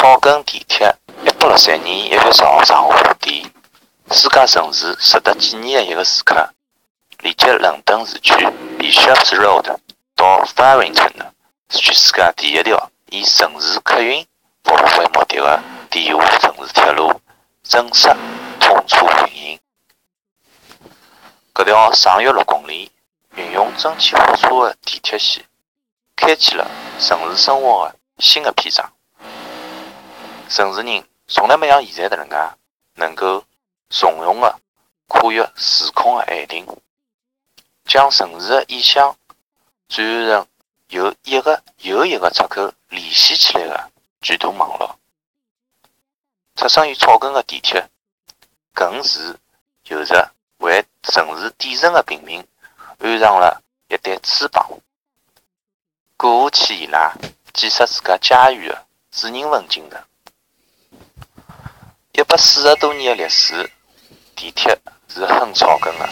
草根地铁一八六三年一月十号上午五点，世界城市值得纪念的一个时刻。连接伦敦市区 Bishops Road 到 Farrington 的是全世界第一条以城市客运服务为目的的地下城市铁路正式通车运营。搿条长约六公里、运用蒸汽火车的地铁线，开启了城市生活的新的篇章。城市人从来没像现在迭能介能够从容的跨越时空的限定，将城市的意象转换成由一个又一个出口联系起来的巨大网络。出生于草根的地铁，更是有着为城市底层的平民安上了一对翅膀。过河起伊拉，建设自家家园的主人翁精神。一百四十多年的历史，地铁是很草根的。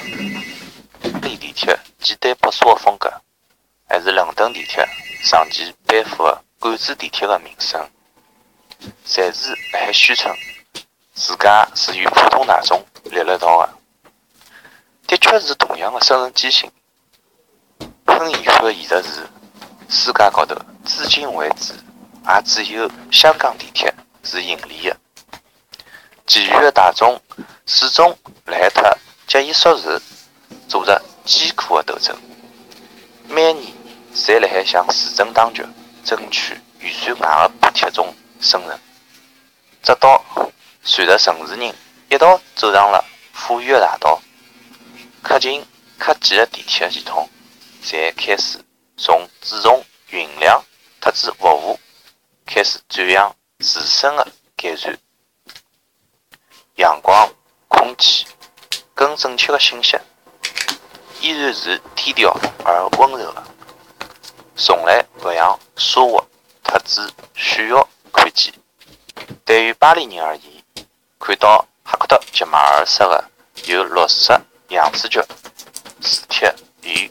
巴黎地铁简单朴素的风格，还是伦敦地铁长期背负的管制地铁的名声，侪是辣海宣称自家是与普通大众立了道的。的确是同样的生存艰辛。很遗憾的现实是，世界高头至今为止，也只有香港地铁是盈利的。其余的大众始终辣海特节衣缩食做着艰苦的斗争，每年侪辣海向市政当局争取预算外的补贴中生存，直到随着城市人一道走上了富裕的大道，可勤可记的地铁系统才开始从注重运量特指服务，开始转向自身的改善。阳光、空气更准确的信息，依然是低调而温柔的，从来不像奢华特指炫耀看见。对于巴黎人而言，看到哈克特吉马尔式的由绿色羊齿脚、磁铁与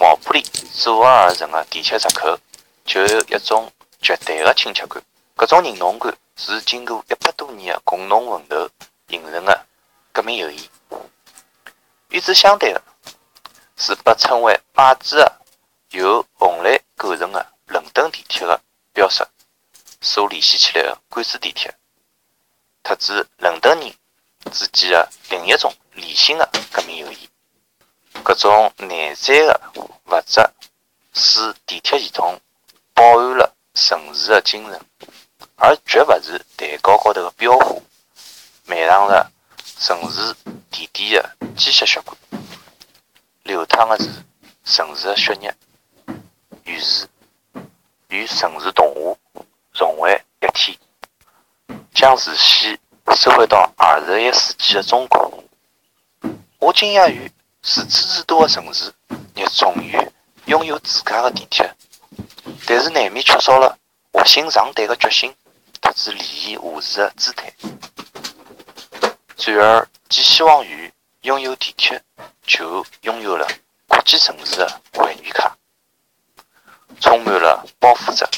毛玻璃组合而成的地铁闸口，就有一种绝对的亲切感。搿种认同感是经过一百多年的共同奋斗。形成的革命友谊。与之相对的是被称为“摆子”的由红蓝构成的伦敦地铁的标识所联系起来的管制地铁，特指伦敦人之间的另一种理性的革命友谊。搿种内在的物质使地铁系统饱含了城市的精神，而绝勿是蛋糕高头的标花。漫上着城市点点的机械血管，流淌的是城市的血液，于是与城市同化融为一体，将视线收回到二十一世纪的中国。我惊讶于如此之多的城市热衷于拥有自家的地铁，但是难免缺少了活心上队的决心，是利益务实的姿态。然而，寄希望于拥有地铁，就拥有了国际城市的会员卡，充满了包袱者，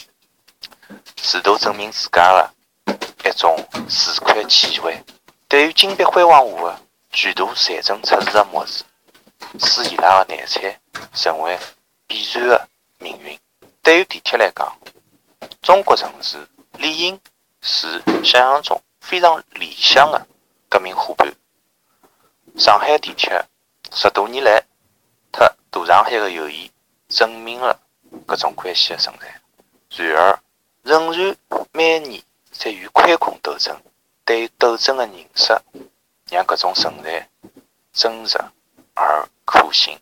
试图证明自家的一种市侩气味。对于金碧辉煌下的巨大财政赤字的漠视，使伊拉的难产成为必然的命运。对于地铁来讲，中国城市理应是想象中非常理想的。革命伙伴，上海地铁十多年来特大上海的友谊，证明了搿种关系的存在。然而，仍然每年在与亏空斗争。对斗争的认识，让搿种存在真实而可信。